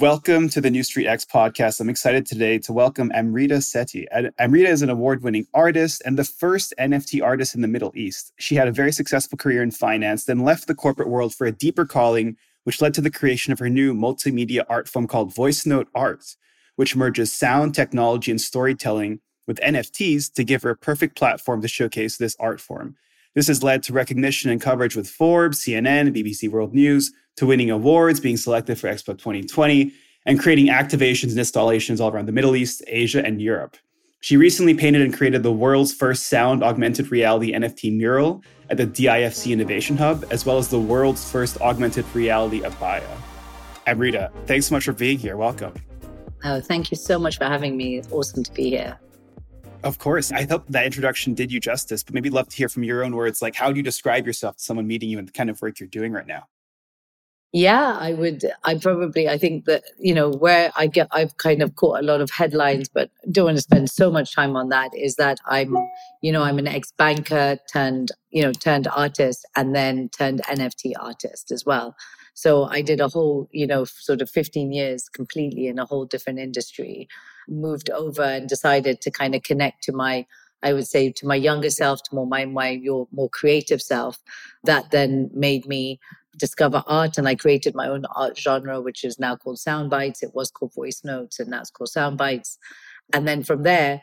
Welcome to the New Street X podcast. I'm excited today to welcome Amrita Sethi. Amrita is an award winning artist and the first NFT artist in the Middle East. She had a very successful career in finance, then left the corporate world for a deeper calling, which led to the creation of her new multimedia art form called Voice Note Art, which merges sound, technology, and storytelling with NFTs to give her a perfect platform to showcase this art form. This has led to recognition and coverage with Forbes, CNN, BBC World News to winning awards, being selected for Expo 2020, and creating activations and installations all around the Middle East, Asia, and Europe. She recently painted and created the world's first sound augmented reality NFT mural at the DIFC Innovation Hub, as well as the world's first augmented reality abaya. Amrita, thanks so much for being here. Welcome. Oh, thank you so much for having me. It's awesome to be here. Of course. I hope that introduction did you justice, but maybe love to hear from your own words. Like, how do you describe yourself to someone meeting you and the kind of work you're doing right now? Yeah, I would. I probably, I think that, you know, where I get, I've kind of caught a lot of headlines, but don't want to spend so much time on that is that I'm, you know, I'm an ex banker turned, you know, turned artist and then turned NFT artist as well. So I did a whole, you know, sort of 15 years completely in a whole different industry, moved over and decided to kind of connect to my I would say to my younger self, to more my my your more creative self, that then made me discover art and I created my own art genre, which is now called sound bites. It was called voice notes and that's called sound bites. And then from there,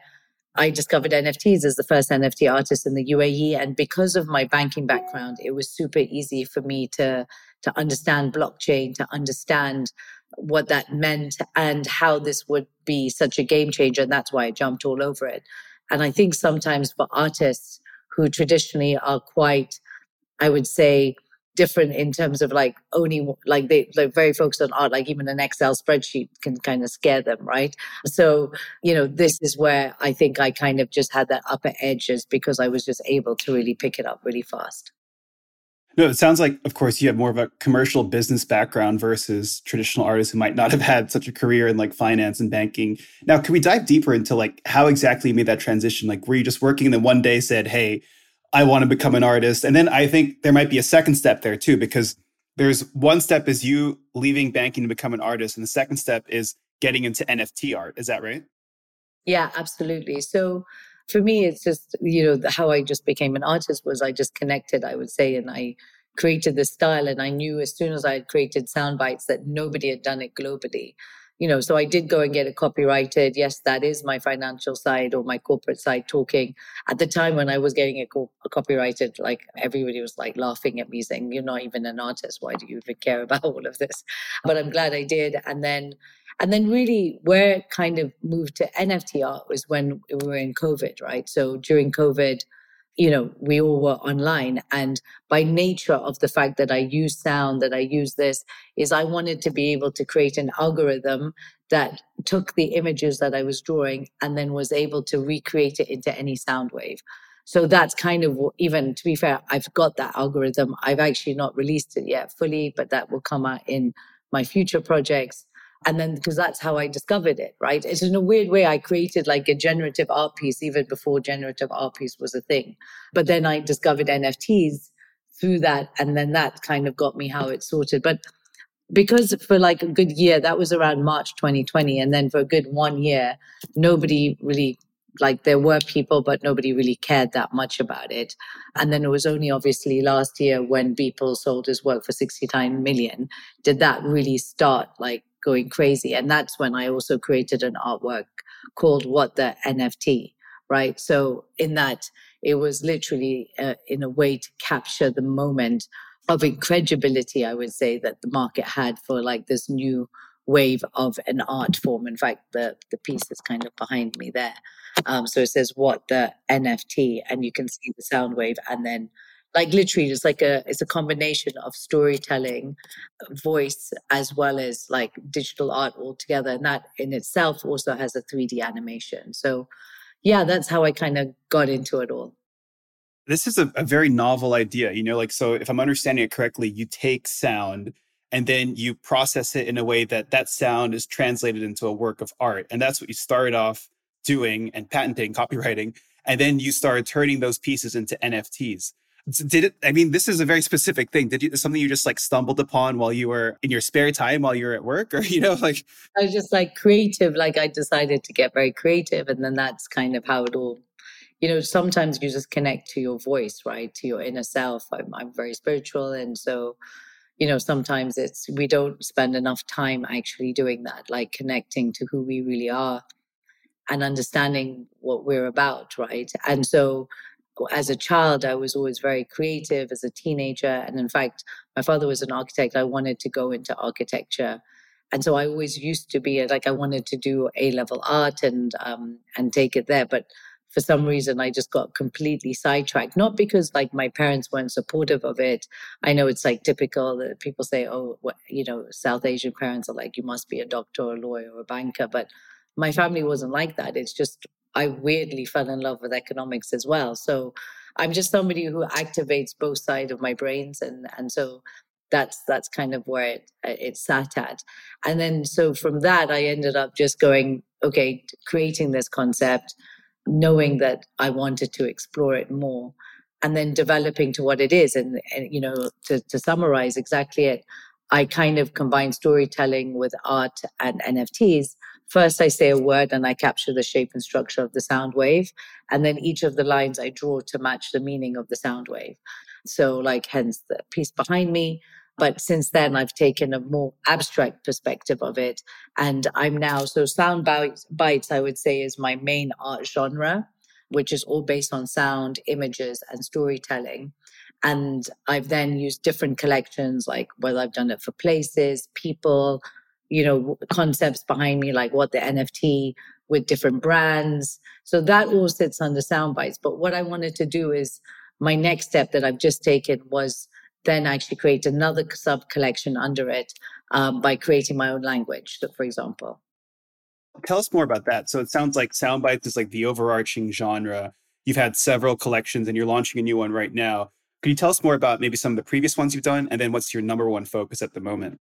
I discovered NFTs as the first NFT artist in the UAE. And because of my banking background, it was super easy for me to, to understand blockchain, to understand what that meant and how this would be such a game changer. And that's why I jumped all over it. And I think sometimes for artists who traditionally are quite, I would say, different in terms of like only like they they're very focused on art like even an excel spreadsheet can kind of scare them right so you know this is where i think i kind of just had that upper edge is because i was just able to really pick it up really fast no, it sounds like, of course, you have more of a commercial business background versus traditional artists who might not have had such a career in like finance and banking. Now, can we dive deeper into like how exactly you made that transition? Like, were you just working and then one day said, "Hey, I want to become an artist. And then I think there might be a second step there too, because there's one step is you leaving banking to become an artist, and the second step is getting into NFT art. Is that right? Yeah, absolutely. So for me, it's just, you know, how I just became an artist was I just connected, I would say, and I created this style. And I knew as soon as I had created sound bites that nobody had done it globally you know, so I did go and get it copyrighted. Yes, that is my financial side or my corporate side talking. At the time when I was getting it co- copyrighted, like everybody was like laughing at me saying, You're not even an artist. Why do you even care about all of this? But I'm glad I did. And then and then really where it kind of moved to NFT art was when we were in COVID, right? So during COVID, you know, we all were online. And by nature of the fact that I use sound, that I use this, is I wanted to be able to create an algorithm that took the images that I was drawing and then was able to recreate it into any sound wave. So that's kind of even to be fair, I've got that algorithm. I've actually not released it yet fully, but that will come out in my future projects and then because that's how I discovered it, right? It's in a weird way I created like a generative art piece even before generative art piece was a thing. But then I discovered NFTs through that, and then that kind of got me how it's sorted. But because for like a good year, that was around March 2020, and then for a good one year, nobody really like there were people, but nobody really cared that much about it. And then it was only obviously last year when Beeple sold his work for 69 million, did that really start like going crazy. And that's when I also created an artwork called What the NFT, right? So in that, it was literally uh, in a way to capture the moment of incredibility, I would say, that the market had for like this new wave of an art form. In fact, the, the piece is kind of behind me there. Um, so it says what the NFT, and you can see the sound wave and then like literally it's like a it's a combination of storytelling voice as well as like digital art all together and that in itself also has a 3d animation. So yeah that's how i kind of got into it all. This is a, a very novel idea you know like so if i'm understanding it correctly you take sound and then you process it in a way that that sound is translated into a work of art. And that's what you started off doing and patenting copywriting and then you started turning those pieces into nfts Did it? I mean, this is a very specific thing. Did you something you just like stumbled upon while you were in your spare time while you were at work, or you know, like I was just like creative. Like I decided to get very creative, and then that's kind of how it all. You know, sometimes you just connect to your voice, right? To your inner self. I'm, I'm very spiritual, and so you know sometimes it's we don't spend enough time actually doing that like connecting to who we really are and understanding what we're about right and so as a child i was always very creative as a teenager and in fact my father was an architect i wanted to go into architecture and so i always used to be like i wanted to do a level art and um and take it there but for some reason I just got completely sidetracked. Not because like my parents weren't supportive of it. I know it's like typical that people say, oh, what, you know, South Asian parents are like, you must be a doctor or a lawyer or a banker. But my family wasn't like that. It's just, I weirdly fell in love with economics as well. So I'm just somebody who activates both sides of my brains. And, and so that's that's kind of where it it sat at and then so from that i ended up just going okay creating this concept knowing that I wanted to explore it more and then developing to what it is. And, and you know, to, to summarize exactly it, I kind of combine storytelling with art and NFTs. First, I say a word and I capture the shape and structure of the sound wave. And then each of the lines I draw to match the meaning of the sound wave. So, like, hence the piece behind me. But since then, I've taken a more abstract perspective of it. And I'm now, so sound bites, I would say, is my main art genre, which is all based on sound, images, and storytelling. And I've then used different collections, like whether I've done it for places, people, you know, concepts behind me, like what the NFT with different brands. So that all sits under sound bites. But what I wanted to do is my next step that I've just taken was then actually create another sub collection under it um, by creating my own language, so for example. Tell us more about that. So it sounds like sound bites is like the overarching genre. You've had several collections and you're launching a new one right now. Could you tell us more about maybe some of the previous ones you've done? And then what's your number one focus at the moment?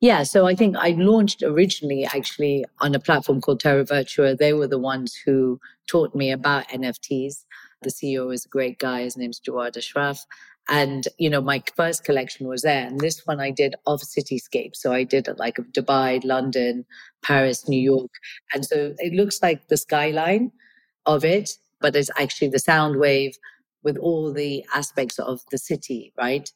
Yeah, so I think I launched originally actually on a platform called Terra Virtua. They were the ones who taught me about NFTs. The CEO is a great guy. His name's Jawad Ashraf. And, you know, my first collection was there. And this one I did of cityscape. So I did it like Dubai, London, Paris, New York. And so it looks like the skyline of it, but it's actually the sound wave with all the aspects of the city, right?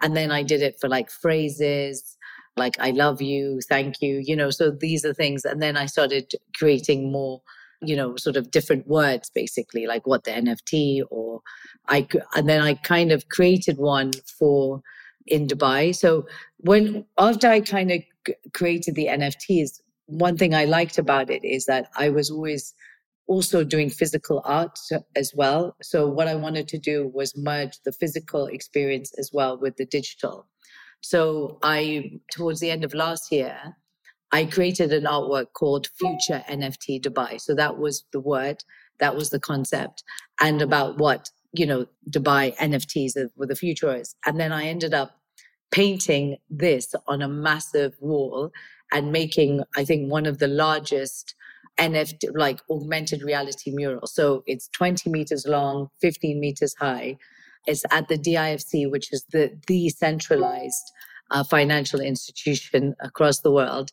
And then I did it for like phrases, like I love you, thank you, you know, so these are things. And then I started creating more you know, sort of different words, basically, like what the NFT or I, and then I kind of created one for in Dubai. So when, after I kind of created the NFTs, one thing I liked about it is that I was always also doing physical art as well. So what I wanted to do was merge the physical experience as well with the digital. So I, towards the end of last year, I created an artwork called Future NFT Dubai. So that was the word, that was the concept, and about what, you know, Dubai NFTs were the future is. And then I ended up painting this on a massive wall and making, I think, one of the largest NFT, like augmented reality murals. So it's 20 meters long, 15 meters high. It's at the DIFC, which is the decentralized uh, financial institution across the world.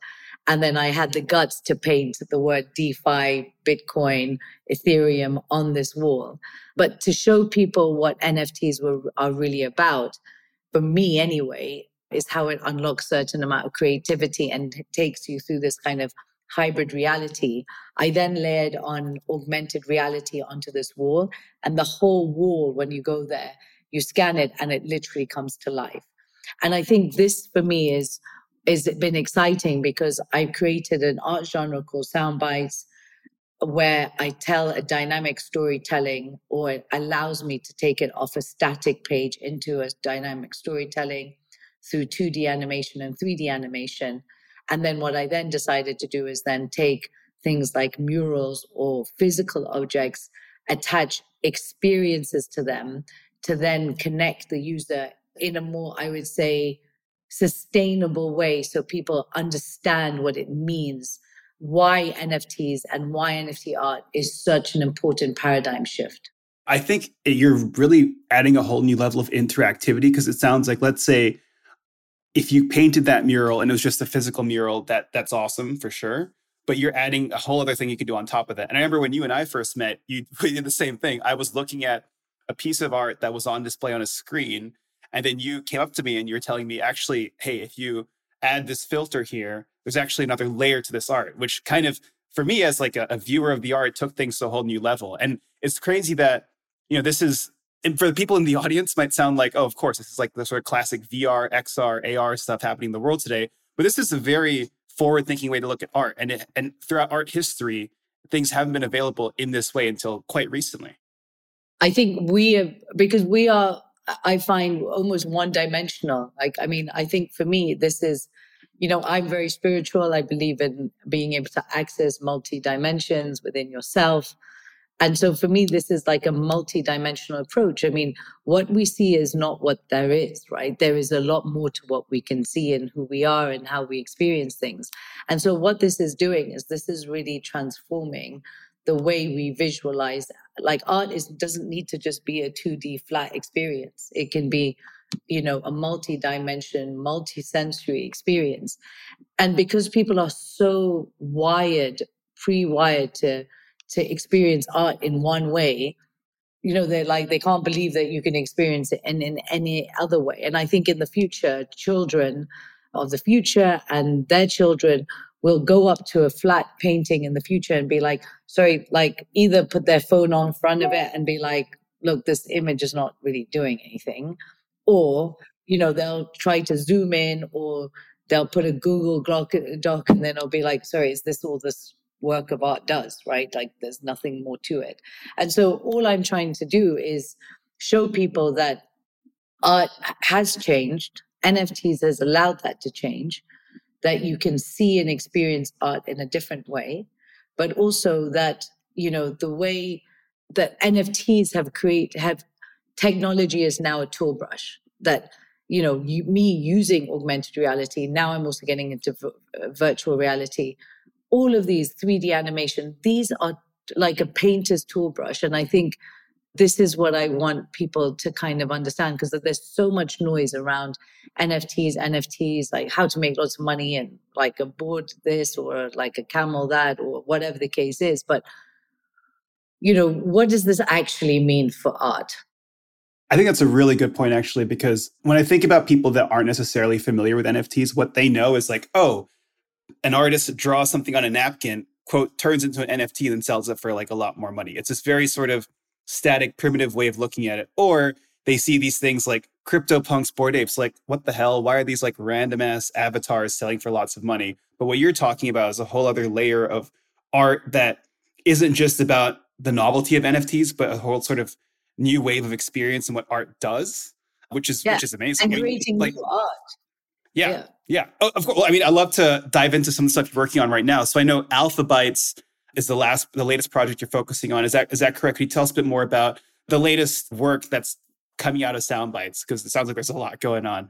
And then I had the guts to paint the word DeFi, Bitcoin, Ethereum on this wall. But to show people what NFTs were, are really about, for me anyway, is how it unlocks certain amount of creativity and takes you through this kind of hybrid reality. I then layered on augmented reality onto this wall. And the whole wall, when you go there, you scan it and it literally comes to life. And I think this for me is is been exciting because I've created an art genre called sound bites where I tell a dynamic storytelling or it allows me to take it off a static page into a dynamic storytelling through 2D animation and 3D animation. And then what I then decided to do is then take things like murals or physical objects, attach experiences to them to then connect the user in a more, I would say, sustainable way so people understand what it means, why NFTs and why NFT art is such an important paradigm shift. I think you're really adding a whole new level of interactivity because it sounds like, let's say, if you painted that mural and it was just a physical mural, that that's awesome for sure. But you're adding a whole other thing you could do on top of that. And I remember when you and I first met, you did the same thing. I was looking at a piece of art that was on display on a screen, and then you came up to me and you were telling me, actually, hey, if you add this filter here, there's actually another layer to this art, which kind of for me as like a, a viewer of the art took things to a whole new level. And it's crazy that you know this is and for the people in the audience might sound like oh of course this is like the sort of classic vr xr ar stuff happening in the world today but this is a very forward thinking way to look at art and it, and throughout art history things haven't been available in this way until quite recently i think we have because we are i find almost one dimensional like i mean i think for me this is you know i'm very spiritual i believe in being able to access multi dimensions within yourself and so for me, this is like a multi-dimensional approach. I mean, what we see is not what there is, right? There is a lot more to what we can see and who we are and how we experience things. And so what this is doing is this is really transforming the way we visualize. Like art is doesn't need to just be a 2D flat experience. It can be you know a multi-dimension multi-sensory experience. And mm. because people are so wired pre-wired to to experience art in one way you know they're like they can't believe that you can experience it in, in any other way. And i think in the future children of the future and their children will go up to a flat painting in the future and be like sorry like either put their phone on front of it and be like look this image is not really doing anything or you know they'll try to zoom in or they'll put a google doc and then it'll be like sorry is this all this work of art does, right? Like there's nothing more to it. And so all I'm trying to do is show people that art has changed. NFTs has allowed that to change, that you can see and experience art in a different way, but also that, you know, the way that NFTs have created, have technology is now a tool brush that you know you, me using augmented reality now i'm also getting into v- uh, virtual reality all of these 3D animation, these are like a painter's tool brush. And I think this is what I want people to kind of understand because there's so much noise around NFTs, NFTs, like how to make lots of money and like a board this or like a camel that or whatever the case is. But, you know, what does this actually mean for art? I think that's a really good point, actually, because when I think about people that aren't necessarily familiar with NFTs, what they know is like, oh, an artist draws something on a napkin, quote, turns into an NFT and then sells it for like a lot more money. It's this very sort of static, primitive way of looking at it. Or they see these things like CryptoPunks Bored Apes, like, what the hell? Why are these like random ass avatars selling for lots of money? But what you're talking about is a whole other layer of art that isn't just about the novelty of NFTs, but a whole sort of new wave of experience and what art does, which is yeah. which is amazing. And creating like, new art. Yeah. Yeah. yeah. Oh, of course. Well, I mean, I love to dive into some of the stuff you're working on right now. So I know Alpha Bytes is the last, the latest project you're focusing on. Is that is that correct? Can you tell us a bit more about the latest work that's coming out of Soundbites? Because it sounds like there's a lot going on.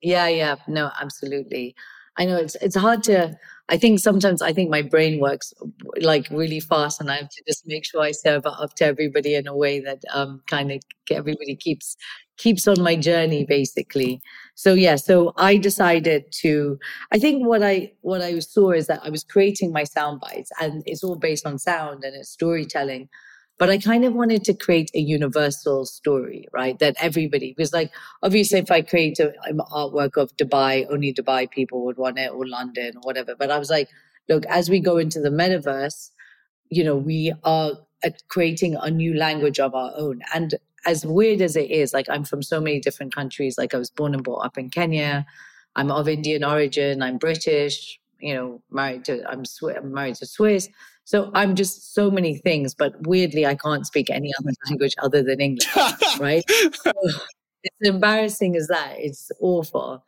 Yeah. Yeah. No, absolutely. I know it's it's hard to. I think sometimes I think my brain works like really fast, and I have to just make sure I serve up to everybody in a way that um, kind of everybody keeps keeps on my journey basically so yeah so i decided to i think what i what i saw is that i was creating my sound bites and it's all based on sound and it's storytelling but i kind of wanted to create a universal story right that everybody because like obviously if i create an artwork of dubai only dubai people would want it or london or whatever but i was like look as we go into the metaverse you know we are uh, creating a new language of our own and as weird as it is, like I'm from so many different countries. Like I was born and brought up in Kenya. I'm of Indian origin. I'm British. You know, married to I'm, I'm married to Swiss. So I'm just so many things. But weirdly, I can't speak any other language other than English. right? So it's embarrassing as that. It's awful.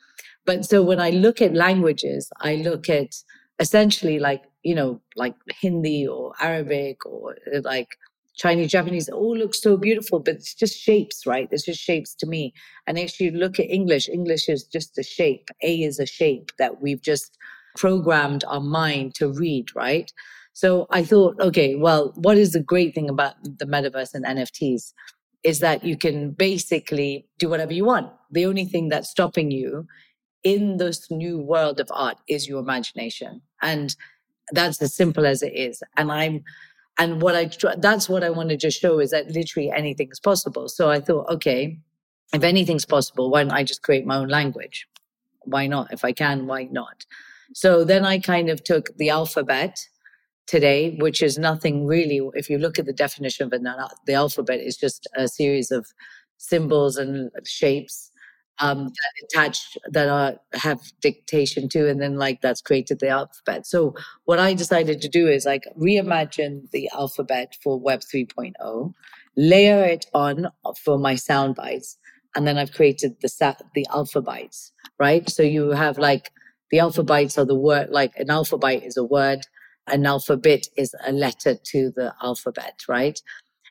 But so when I look at languages, I look at essentially like you know like Hindi or Arabic or uh, like Chinese, Japanese, all look so beautiful, but it's just shapes, right? It's just shapes to me. And actually, look at English. English is just a shape. A is a shape that we've just programmed our mind to read, right? So I thought, okay, well, what is the great thing about the metaverse and NFTs is that you can basically do whatever you want. The only thing that's stopping you in this new world of art is your imagination. And that's as simple as it is. And I'm, and what I, that's what I wanted to just show is that literally anything is possible. So I thought, okay, if anything's possible, why don't I just create my own language? Why not? If I can, why not? So then I kind of took the alphabet today, which is nothing really. If you look at the definition of it, the alphabet is just a series of symbols and shapes um, that attached that are have dictation to, and then like that's created the alphabet. So what I decided to do is like reimagine the alphabet for Web 3.0, layer it on for my sound bites, and then I've created the the alphabets, right? So you have like the alphabets are the word, like an alphabet is a word, an alphabet is a letter to the alphabet, right?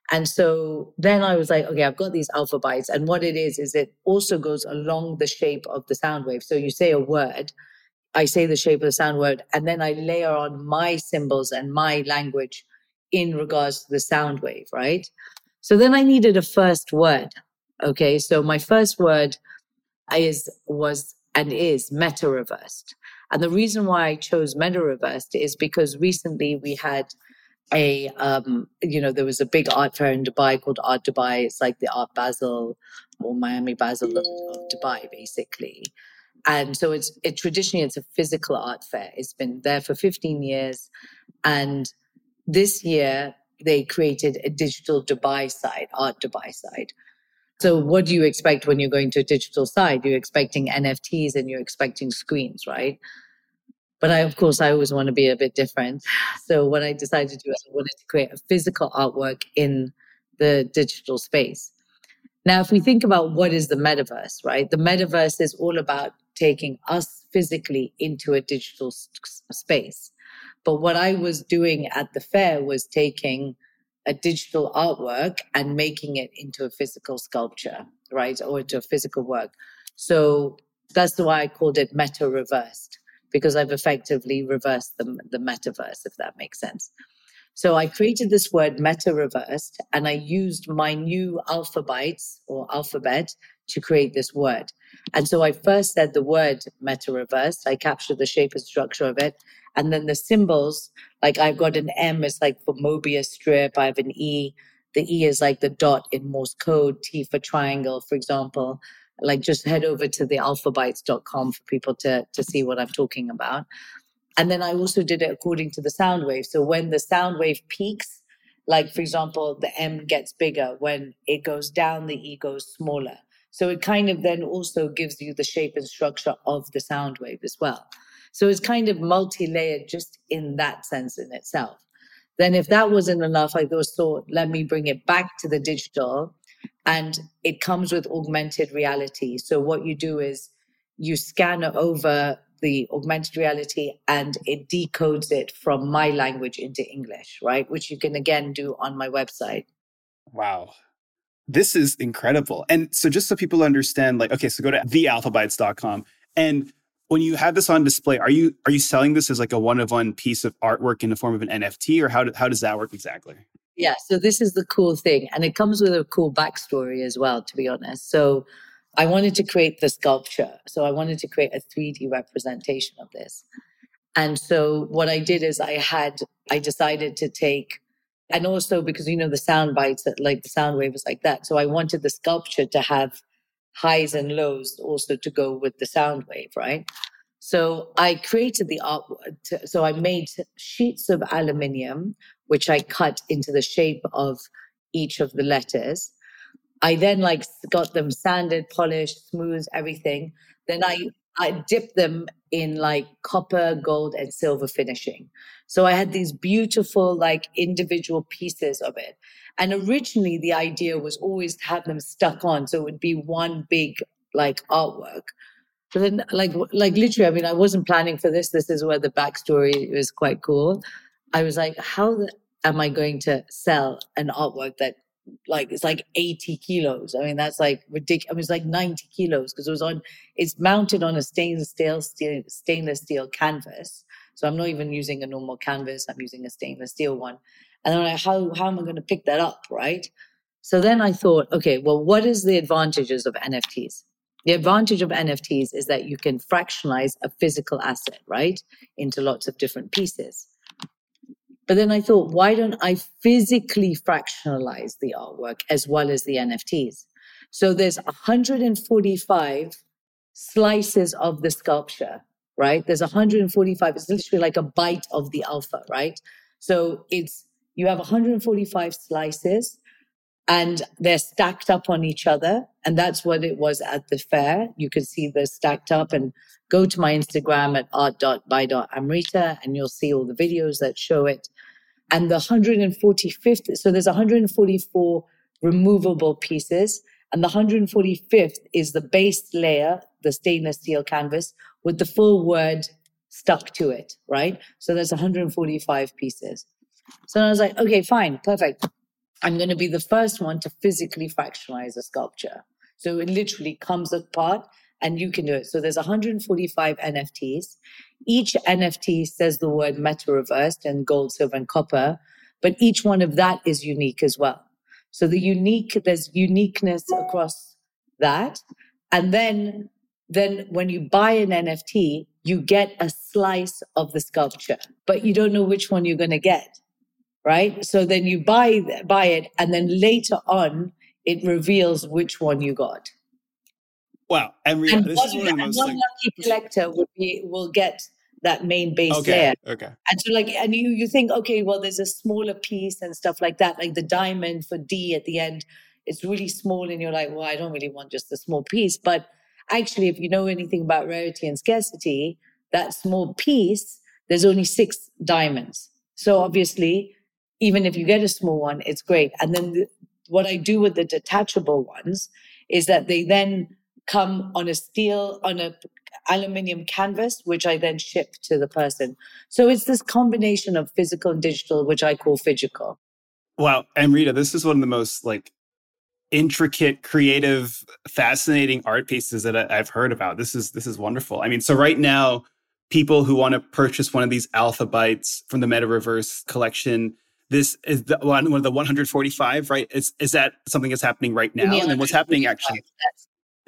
And so then I was like, okay, I've got these alphabets. And what it is, is it also goes along the shape of the sound wave. So you say a word, I say the shape of the sound word, and then I layer on my symbols and my language in regards to the sound wave, right? So then I needed a first word. Okay. So my first word is, was, and is meta reversed. And the reason why I chose meta reversed is because recently we had a um, you know there was a big art fair in Dubai called Art Dubai. It's like the Art Basel or Miami Basel of, of Dubai, basically. And so it's it traditionally it's a physical art fair. It's been there for 15 years, and this year they created a digital Dubai side, Art Dubai side. So what do you expect when you're going to a digital side? You're expecting NFTs and you're expecting screens, right? But I, of course, I always want to be a bit different. So what I decided to do is I wanted to create a physical artwork in the digital space. Now, if we think about what is the metaverse, right? The metaverse is all about taking us physically into a digital space. But what I was doing at the fair was taking a digital artwork and making it into a physical sculpture, right? Or into a physical work. So that's why I called it meta reversed because I've effectively reversed the, the metaverse, if that makes sense. So I created this word meta reversed and I used my new alphabets or alphabet to create this word. And so I first said the word meta reversed. I captured the shape and structure of it. And then the symbols, like I've got an M, it's like for Mobius strip. I have an E. The E is like the dot in Morse code, T for triangle, for example like just head over to the alphabets.com for people to, to see what I'm talking about. And then I also did it according to the sound wave. So when the sound wave peaks, like for example, the M gets bigger. When it goes down, the E goes smaller. So it kind of then also gives you the shape and structure of the sound wave as well. So it's kind of multi layered just in that sense in itself. Then, if that wasn't enough, I just thought, let me bring it back to the digital and it comes with augmented reality. So what you do is you scan over the augmented reality and it decodes it from my language into English, right? Which you can again do on my website. Wow. This is incredible. And so just so people understand, like, okay, so go to thealphabets.com and when you have this on display, are you are you selling this as like a one of one piece of artwork in the form of an NFT, or how do, how does that work exactly? Yeah, so this is the cool thing. And it comes with a cool backstory as well, to be honest. So I wanted to create the sculpture. So I wanted to create a 3D representation of this. And so what I did is I had, I decided to take, and also because, you know, the sound bites, that, like the sound wave like that. So I wanted the sculpture to have highs and lows also to go with the sound wave, right? So I created the art. So I made sheets of aluminium which I cut into the shape of each of the letters. I then like got them sanded, polished, smooth, everything. Then I I dipped them in like copper, gold, and silver finishing. So I had these beautiful like individual pieces of it. And originally the idea was always to have them stuck on, so it would be one big like artwork. But then, like, like literally, I mean, I wasn't planning for this. This is where the backstory is quite cool. I was like, how am I going to sell an artwork that like it's like 80 kilos. I mean, that's like ridiculous. I mean, it's like 90 kilos because it was on, it's mounted on a stainless steel, steel, stainless steel canvas. So I'm not even using a normal canvas. I'm using a stainless steel one. And I'm like, how, how am I going to pick that up? Right. So then I thought, okay, well, what is the advantages of NFTs? The advantage of NFTs is that you can fractionalize a physical asset, right, into lots of different pieces. But then I thought, why don't I physically fractionalize the artwork as well as the NFTs? So there's 145 slices of the sculpture, right? There's 145. It's literally like a bite of the alpha, right? So it's you have 145 slices and they're stacked up on each other. And that's what it was at the fair. You could see they're stacked up and go to my Instagram at art.by.amrita and you'll see all the videos that show it. And the 145th, so there's 144 removable pieces. And the 145th is the base layer, the stainless steel canvas with the full word stuck to it, right? So there's 145 pieces. So I was like, okay, fine, perfect. I'm going to be the first one to physically fractionalize a sculpture. So it literally comes apart and you can do it. So there's 145 NFTs. Each NFT says the word meta reversed and gold, silver, and copper, but each one of that is unique as well. So the unique, there's uniqueness across that. And then, then when you buy an NFT, you get a slice of the sculpture, but you don't know which one you're going to get right? So then you buy buy it, and then later on it reveals which one you got. Wow, and, re- and this one, is one the most one lucky collector will be will get that main base okay, layer. Okay. And so like and you you think, okay, well there's a smaller piece and stuff like that, like the diamond for D at the end. It's really small, and you're like, well, I don't really want just a small piece. But actually, if you know anything about rarity and scarcity, that small piece, there's only six diamonds. So obviously, even if you get a small one, it's great. And then the, what I do with the detachable ones is that they then come on a steel, on a aluminium canvas, which I then ship to the person. So it's this combination of physical and digital, which I call physical. Wow. Amrita, this is one of the most like intricate, creative, fascinating art pieces that I, have heard about. This is this is wonderful. I mean, so right now, people who want to purchase one of these alpha bytes from the Meta Reverse collection, this is the one, one of the 145, right? Is is that something that's happening right now? And then what's happening actually?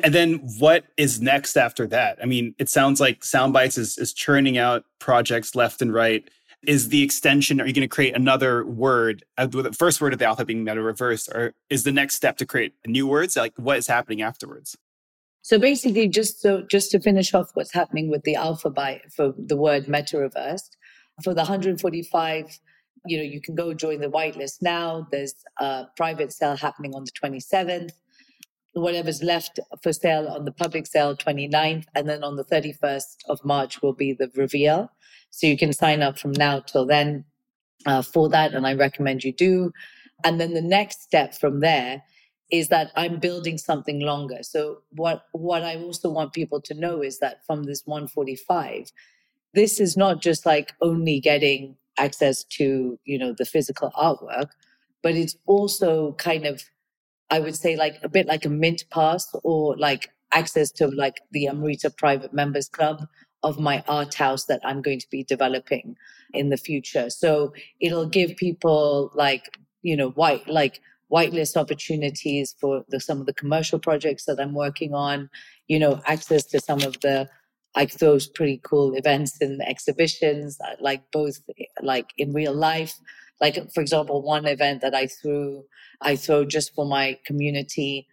And then what is next after that? I mean, it sounds like Soundbites is is churning out projects left and right. Is the extension? Are you going to create another word? Uh, with the first word of the alphabet being meta reverse, or is the next step to create new words? Like what is happening afterwards? So basically, just so just to finish off what's happening with the alphabet for the word meta reversed, for the 145 you know, you can go join the whitelist now. There's a private sale happening on the 27th. Whatever's left for sale on the public sale 29th, and then on the 31st of March will be the reveal. So you can sign up from now till then uh, for that, and I recommend you do. And then the next step from there is that I'm building something longer. So what what I also want people to know is that from this 145, this is not just like only getting access to you know the physical artwork but it's also kind of i would say like a bit like a mint pass or like access to like the amrita private members club of my art house that i'm going to be developing in the future. So it'll give people like you know white like whitelist opportunities for the, some of the commercial projects that i'm working on you know access to some of the like those pretty cool events and exhibitions, like both like in real life. Like for example, one event that I threw, I throw just for my community.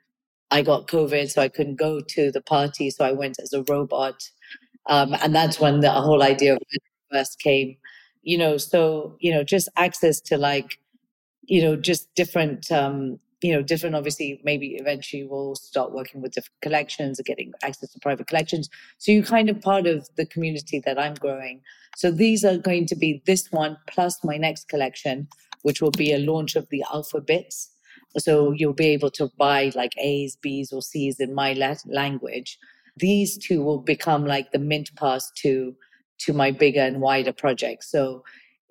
I got COVID, so I couldn't go to the party, so I went as a robot, um, and that's when the whole idea of first came. You know, so you know, just access to like, you know, just different um, you know, different, obviously, maybe eventually we'll start working with different collections or getting access to private collections. So you're kind of part of the community that I'm growing. So these are going to be this one plus my next collection, which will be a launch of the alphabets. So you'll be able to buy like A's, B's, or C's in my language. These two will become like the mint pass to to my bigger and wider project. So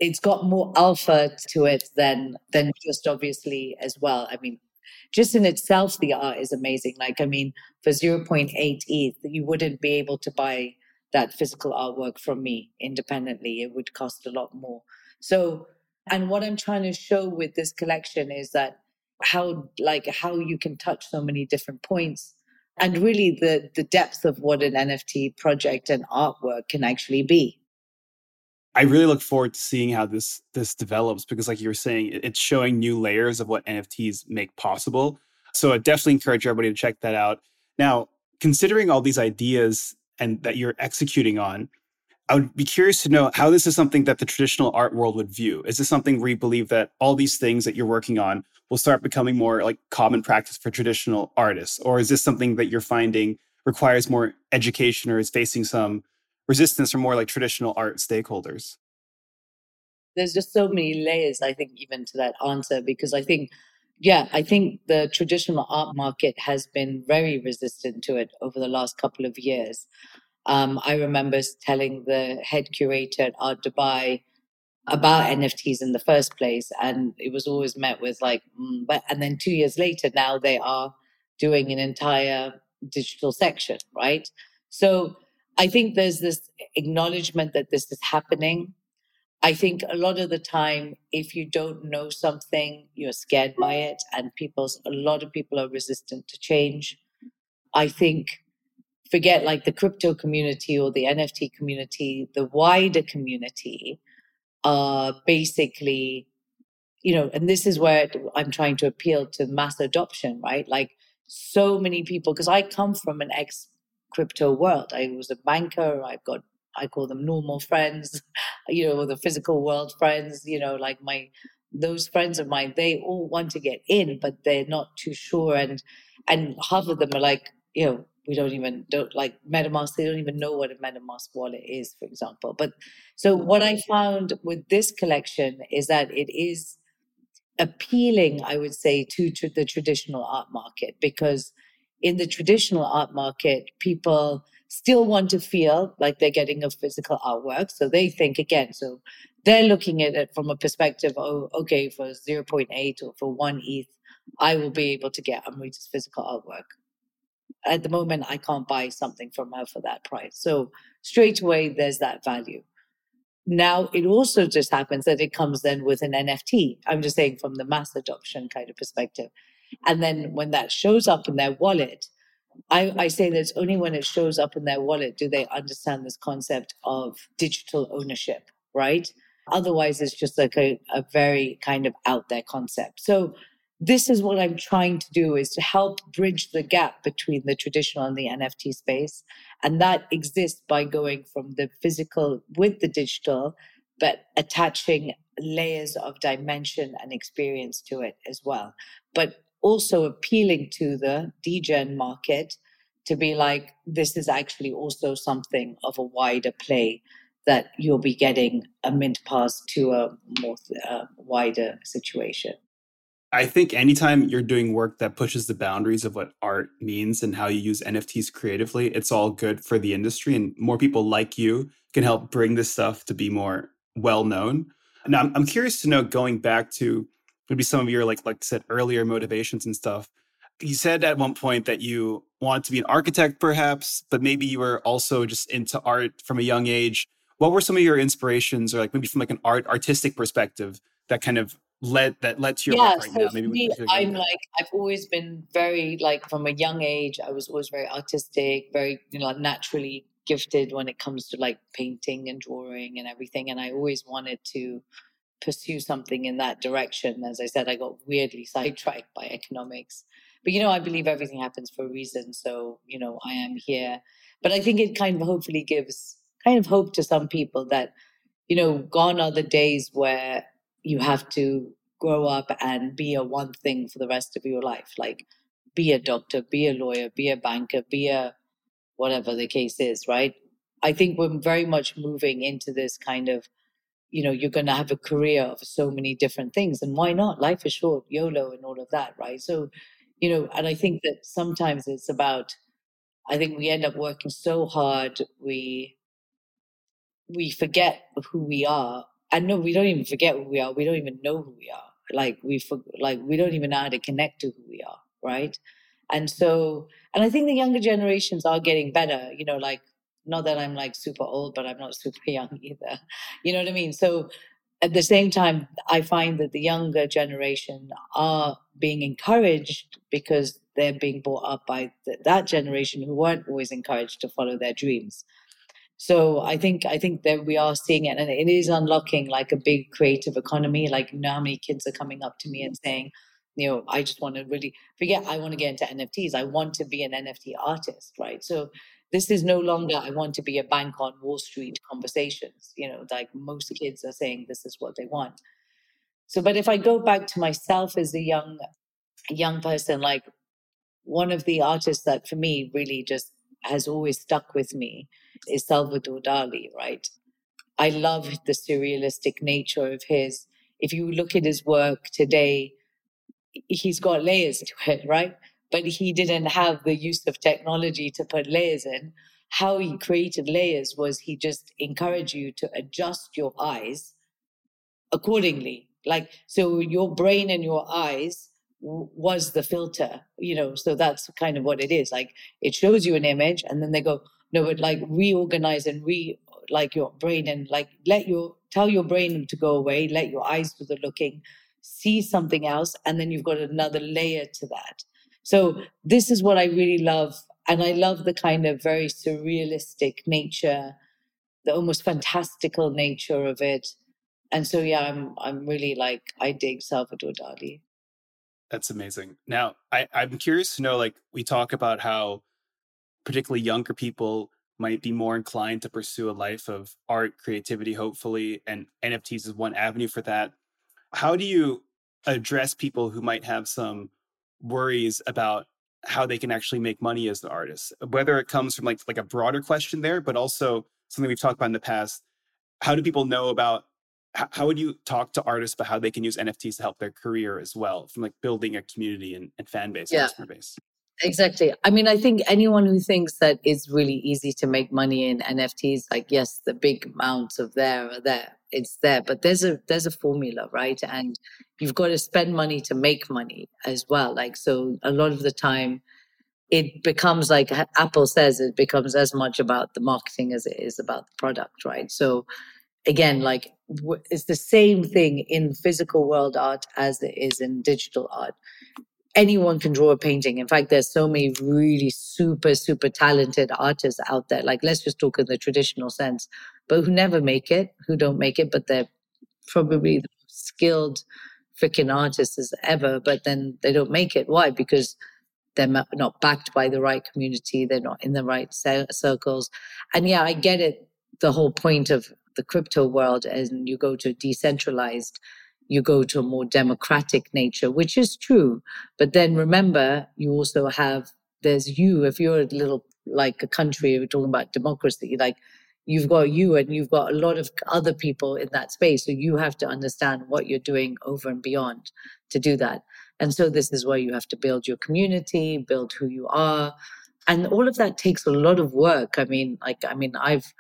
it's got more alpha to it than than just obviously as well. I mean, just in itself, the art is amazing. Like, I mean, for 0.8 ETH, you wouldn't be able to buy that physical artwork from me independently. It would cost a lot more. So, and what I'm trying to show with this collection is that how, like, how you can touch so many different points and really the, the depth of what an NFT project and artwork can actually be. I really look forward to seeing how this this develops because, like you were saying, it's showing new layers of what NFTs make possible. So I definitely encourage everybody to check that out. Now, considering all these ideas and that you're executing on, I would be curious to know how this is something that the traditional art world would view. Is this something where you believe that all these things that you're working on will start becoming more like common practice for traditional artists? Or is this something that you're finding requires more education or is facing some resistance from more like traditional art stakeholders? There's just so many layers, I think, even to that answer, because I think, yeah, I think the traditional art market has been very resistant to it over the last couple of years. Um, I remember telling the head curator at Art Dubai about NFTs in the first place, and it was always met with like, mm, but and then two years later, now they are doing an entire digital section, right? So I think there's this acknowledgement that this is happening. I think a lot of the time, if you don't know something, you're scared by it, and people's a lot of people are resistant to change. I think forget like the crypto community or the NFT community, the wider community are basically, you know, and this is where I'm trying to appeal to mass adoption, right? Like so many people, because I come from an ex crypto world. I was a banker. I've got, I call them normal friends, you know, the physical world friends, you know, like my, those friends of mine, they all want to get in, but they're not too sure. And, and half of them are like, you know, we don't even don't like MetaMask. They don't even know what a MetaMask wallet is, for example. But so what I found with this collection is that it is appealing, I would say, to, to the traditional art market because in the traditional art market, people still want to feel like they're getting a physical artwork. So they think again, so they're looking at it from a perspective, oh, okay, for 0.8 or for one ETH, I will be able to get Amrita's physical artwork at the moment I can't buy something from her for that price. So straight away there's that value. Now it also just happens that it comes then with an NFT. I'm just saying from the mass adoption kind of perspective. And then when that shows up in their wallet, I, I say that it's only when it shows up in their wallet do they understand this concept of digital ownership, right? Otherwise, it's just like a, a very kind of out there concept. So this is what I'm trying to do is to help bridge the gap between the traditional and the NFT space. And that exists by going from the physical with the digital, but attaching layers of dimension and experience to it as well. But also appealing to the degen market to be like, this is actually also something of a wider play that you'll be getting a mint pass to a more uh, wider situation. I think anytime you're doing work that pushes the boundaries of what art means and how you use NFTs creatively, it's all good for the industry. And more people like you can help bring this stuff to be more well known. Now, I'm curious to know going back to maybe some of your, like, like I said earlier, motivations and stuff. You said at one point that you wanted to be an architect, perhaps, but maybe you were also just into art from a young age. What were some of your inspirations, or like maybe from like an art artistic perspective, that kind of led that led to your yeah, work right so now? Maybe me, I'm like I've always been very like from a young age. I was always very artistic, very you know naturally gifted when it comes to like painting and drawing and everything. And I always wanted to pursue something in that direction. As I said, I got weirdly sidetracked by economics. But you know, I believe everything happens for a reason. So, you know, I am here. But I think it kind of hopefully gives kind of hope to some people that, you know, gone are the days where you have to grow up and be a one thing for the rest of your life. Like be a doctor, be a lawyer, be a banker, be a whatever the case is, right? I think we're very much moving into this kind of, you know, you're going to have a career of so many different things. And why not? Life is short, YOLO, and all of that, right? So, you know, and I think that sometimes it's about, I think we end up working so hard, we, we forget who we are and no, we don't even forget who we are. We don't even know who we are. Like we for, like we don't even know how to connect to who we are, right? And so, and I think the younger generations are getting better. You know, like not that I'm like super old, but I'm not super young either. You know what I mean? So at the same time, I find that the younger generation are being encouraged because they're being brought up by th- that generation who weren't always encouraged to follow their dreams. So I think I think that we are seeing it, and it is unlocking like a big creative economy. Like, you know, how many kids are coming up to me and saying, you know, I just want to really forget. I want to get into NFTs. I want to be an NFT artist, right? So this is no longer I want to be a bank on Wall Street conversations. You know, like most kids are saying this is what they want. So, but if I go back to myself as a young young person, like one of the artists that for me really just has always stuck with me is Salvador Dali, right? I love mm. the surrealistic nature of his. If you look at his work today, he's got layers to it, right? But he didn't have the use of technology to put layers in. How he created layers was he just encouraged you to adjust your eyes accordingly. Like, so your brain and your eyes was the filter, you know, so that's kind of what it is. Like, it shows you an image and then they go, no, but like reorganize and re like your brain and like let your tell your brain to go away, let your eyes do the looking, see something else, and then you've got another layer to that. So this is what I really love. And I love the kind of very surrealistic nature, the almost fantastical nature of it. And so yeah, I'm I'm really like I dig Salvador Dali. That's amazing. Now I, I'm curious to know, like we talk about how particularly younger people might be more inclined to pursue a life of art, creativity, hopefully, and NFTs is one avenue for that. How do you address people who might have some worries about how they can actually make money as the artist? Whether it comes from like like a broader question there, but also something we've talked about in the past. How do people know about how, would you talk to artists about how they can use NFTs to help their career as well, from like building a community and, and fan base, yeah. customer base? Exactly. I mean, I think anyone who thinks that it's really easy to make money in NFTs, like yes, the big amounts of there are there. It's there, but there's a there's a formula, right? And you've got to spend money to make money as well. Like so, a lot of the time, it becomes like Apple says, it becomes as much about the marketing as it is about the product, right? So, again, like it's the same thing in physical world art as it is in digital art anyone can draw a painting. In fact, there's so many really super, super talented artists out there. Like, let's just talk in the traditional sense, but who never make it, who don't make it, but they're probably the most skilled freaking artists as ever, but then they don't make it. Why? Because they're not backed by the right community. They're not in the right circles. And yeah, I get it. The whole point of the crypto world, and you go to decentralized you go to a more democratic nature, which is true. But then remember, you also have, there's you, if you're a little like a country, we're talking about democracy, like you've got you and you've got a lot of other people in that space. So you have to understand what you're doing over and beyond to do that. And so this is where you have to build your community, build who you are. And all of that takes a lot of work. I mean, like, I mean, I've,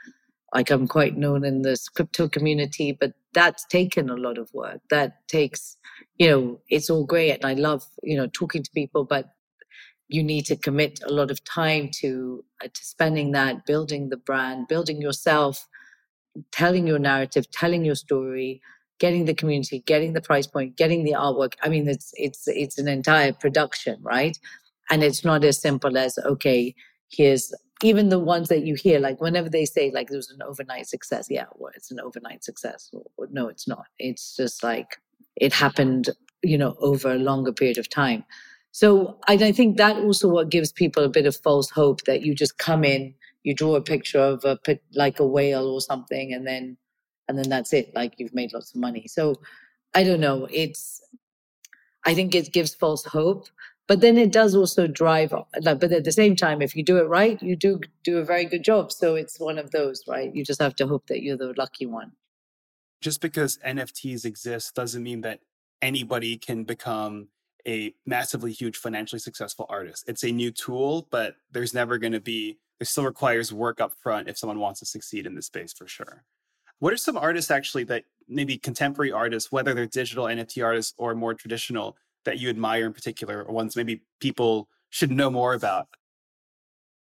like I'm quite known in this crypto community, but that's taken a lot of work. That takes, you know, it's all great. And I love, you know, talking to people, but you need to commit a lot of time to, uh, to spending that, building the brand, building yourself, telling your narrative, telling your story, getting the community, getting the price point, getting the artwork. I mean, it's, it's, it's an entire production, right? And it's not as simple as, okay, here's even the ones that you hear, like whenever they say like there's an overnight success, yeah, well, it's an overnight success. No, it's not. It's just like it happened, you know, over a longer period of time. So I, I think that also what gives people a bit of false hope that you just come in, you draw a picture of a like a whale or something, and then and then that's it. Like you've made lots of money. So I don't know. It's I think it gives false hope but then it does also drive but at the same time if you do it right you do do a very good job. So it's one of those right? You just have to hope that you're the lucky one. Just because nfts exist doesn't mean that anybody can become a massively huge financially successful artist. It's a new tool but there's never going to be it still requires work up front if someone wants to succeed in this space for sure. What are some artists actually that maybe contemporary artists, whether they're digital NFT artists or more traditional, that you admire in particular, or ones maybe people should know more about?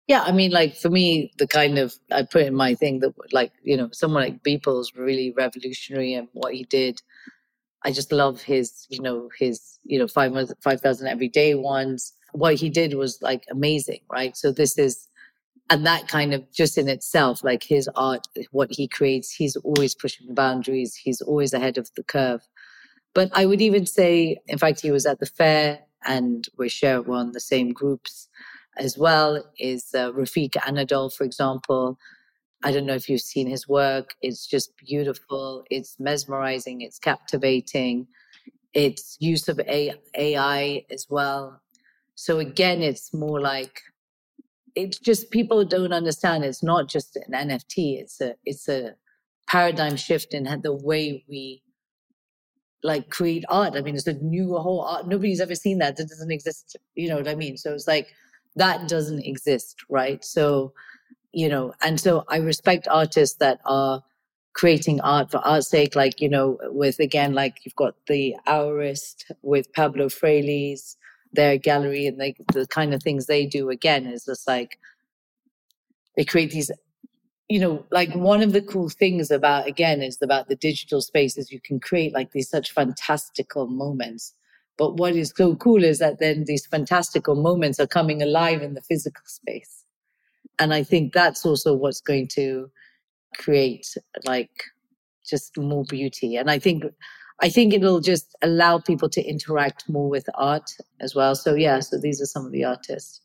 Yeah, I mean, like for me, the kind of I put in my thing that, like, you know, someone like Beeple's really revolutionary and what he did. I just love his, you know, his, you know, five five thousand everyday ones. What he did was like amazing, right? So this is, and that kind of just in itself, like his art, what he creates, he's always pushing the boundaries. He's always ahead of the curve. But I would even say, in fact, he was at the fair and we share one the same groups as well. Is uh, Refik Anadol, for example. I don't know if you've seen his work. It's just beautiful. It's mesmerizing. It's captivating. It's use of AI as well. So again, it's more like it's just people don't understand. It's not just an NFT. It's a it's a paradigm shift in the way we like create art. I mean, it's a new whole art. Nobody's ever seen that. It doesn't exist. You know what I mean? So it's like that doesn't exist, right? So, you know, and so I respect artists that are creating art for art's sake, like, you know, with again, like you've got the Hourist with Pablo Frailes, their gallery and like the kind of things they do again is just like they create these you know, like one of the cool things about again is about the digital spaces you can create like these such fantastical moments. But what is so cool is that then these fantastical moments are coming alive in the physical space. And I think that's also what's going to create like just more beauty. And I think I think it'll just allow people to interact more with art as well. So yeah, so these are some of the artists.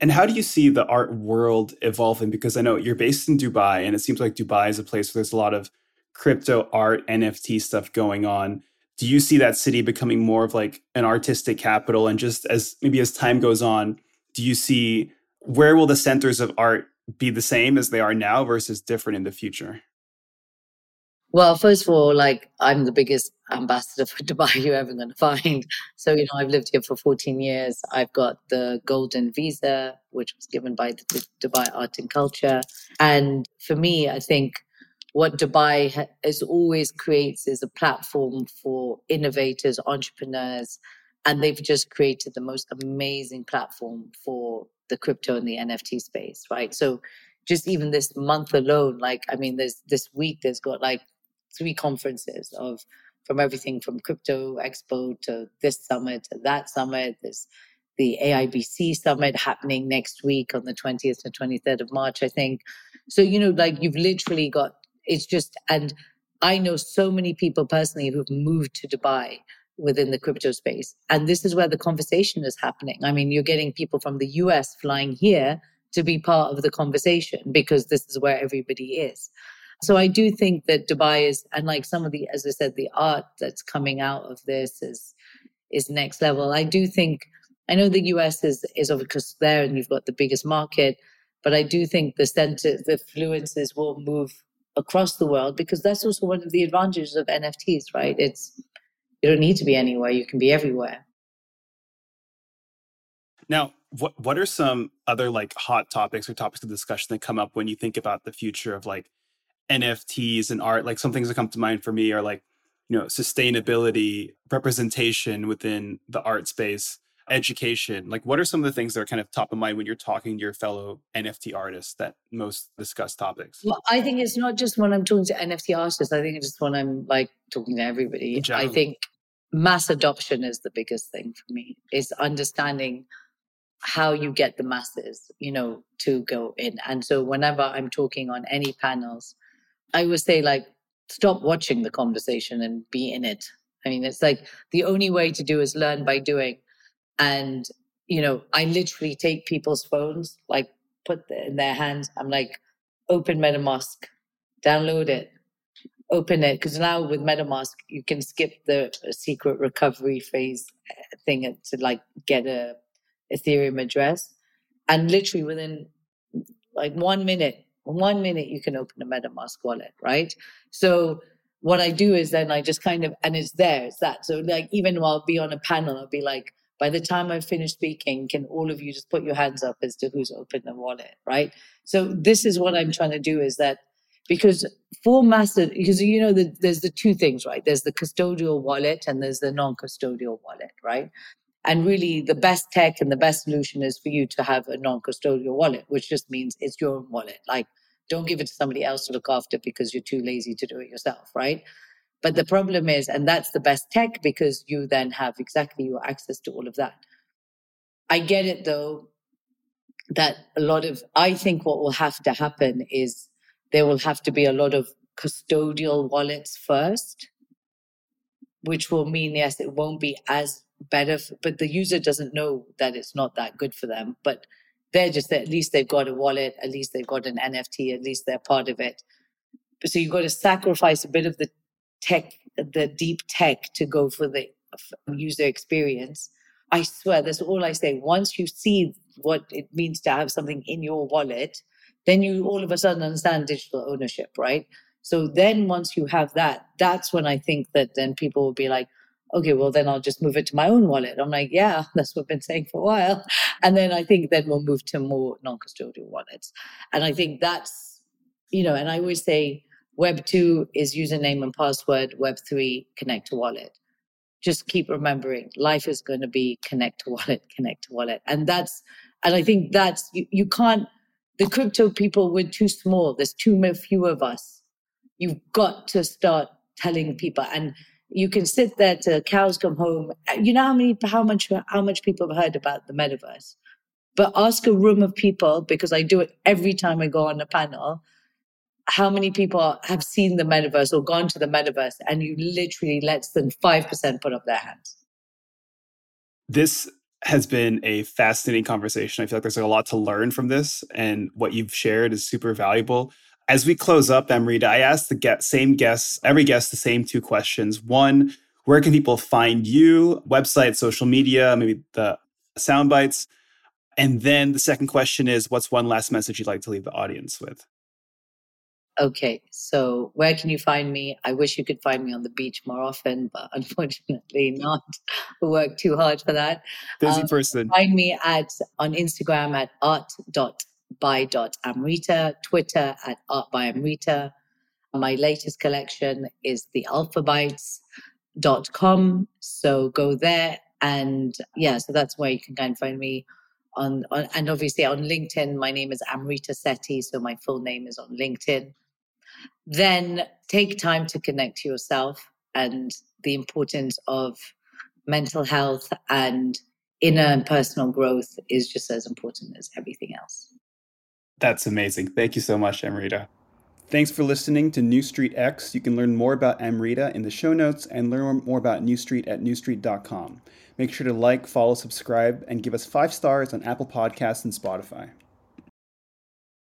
And how do you see the art world evolving? Because I know you're based in Dubai, and it seems like Dubai is a place where there's a lot of crypto art, NFT stuff going on. Do you see that city becoming more of like an artistic capital? And just as maybe as time goes on, do you see where will the centers of art be the same as they are now versus different in the future? Well, first of all, like I'm the biggest ambassador for Dubai you're ever going to find. So, you know, I've lived here for 14 years. I've got the golden visa, which was given by the Dubai Art and Culture. And for me, I think what Dubai has always creates is a platform for innovators, entrepreneurs, and they've just created the most amazing platform for the crypto and the NFT space, right? So, just even this month alone, like I mean, there's this week, there's got like three conferences of from everything from crypto expo to this summit to that summit. There's the AIBC summit happening next week on the 20th and 23rd of March, I think. So, you know, like you've literally got, it's just, and I know so many people personally who've moved to Dubai within the crypto space. And this is where the conversation is happening. I mean, you're getting people from the US flying here to be part of the conversation because this is where everybody is. So I do think that Dubai is, and like some of the, as I said, the art that's coming out of this is is next level. I do think, I know the US is is of course there, and you've got the biggest market, but I do think the center, the fluences will move across the world because that's also one of the advantages of NFTs, right? It's you don't need to be anywhere; you can be everywhere. Now, what what are some other like hot topics or topics of discussion that come up when you think about the future of like NFTs and art, like some things that come to mind for me are like, you know, sustainability, representation within the art space, education. Like, what are some of the things that are kind of top of mind when you're talking to your fellow NFT artists that most discuss topics? Well, I think it's not just when I'm talking to NFT artists. I think it's just when I'm like talking to everybody. I think mass adoption is the biggest thing for me. Is understanding how you get the masses, you know, to go in. And so whenever I'm talking on any panels, I would say like stop watching the conversation and be in it. I mean, it's like the only way to do is learn by doing. And, you know, I literally take people's phones, like put in their hands. I'm like, open MetaMask, download it, open it. Cause now with MetaMask, you can skip the secret recovery phrase uh, thing to like get a Ethereum address. And literally within like one minute, one minute you can open a MetaMask wallet, right? So what I do is then I just kind of, and it's there, it's that. So like even while I'll be on a panel, I'll be like, by the time I've finished speaking, can all of you just put your hands up as to who's opened the wallet, right? So this is what I'm trying to do is that because for massive because you know the, there's the two things right there's the custodial wallet and there's the non-custodial wallet right and really the best tech and the best solution is for you to have a non-custodial wallet which just means it's your own wallet like don't give it to somebody else to look after because you're too lazy to do it yourself right but the problem is and that's the best tech because you then have exactly your access to all of that i get it though that a lot of i think what will have to happen is there will have to be a lot of custodial wallets first, which will mean, yes, it won't be as better, but the user doesn't know that it's not that good for them. But they're just, at least they've got a wallet, at least they've got an NFT, at least they're part of it. So you've got to sacrifice a bit of the tech, the deep tech to go for the user experience. I swear, that's all I say. Once you see what it means to have something in your wallet, then you all of a sudden understand digital ownership, right? So then once you have that, that's when I think that then people will be like, okay, well, then I'll just move it to my own wallet. I'm like, yeah, that's what I've been saying for a while. And then I think then we'll move to more non custodial wallets. And I think that's, you know, and I always say Web 2 is username and password, Web 3, connect to wallet. Just keep remembering life is going to be connect to wallet, connect to wallet. And that's, and I think that's, you, you can't, the crypto people were too small. There's too few of us. You've got to start telling people, and you can sit there till cows come home. You know how many, how much, how much people have heard about the metaverse. But ask a room of people because I do it every time I go on a panel. How many people have seen the metaverse or gone to the metaverse, and you literally less than five percent put up their hands. This has been a fascinating conversation. I feel like there's a lot to learn from this, and what you've shared is super valuable. As we close up, Amrita, I asked the get, same guests, every guest, the same two questions. One, where can people find you? Website, social media, maybe the sound bites. And then the second question is, what's one last message you'd like to leave the audience with? Okay, so where can you find me? I wish you could find me on the beach more often, but unfortunately not. I work too hard for that. Busy um, person. Find me at on Instagram at art.by.amrita, Twitter at art by Amrita. My latest collection is the alphabytes.com. So go there and yeah, so that's where you can kind of find me on, on, and obviously on LinkedIn, my name is Amrita Sethi. so my full name is on LinkedIn then take time to connect to yourself and the importance of mental health and inner and personal growth is just as important as everything else. That's amazing. Thank you so much, Amrita. Thanks for listening to New Street X. You can learn more about Amrita in the show notes and learn more about New Street at newstreet.com. Make sure to like, follow, subscribe, and give us five stars on Apple Podcasts and Spotify.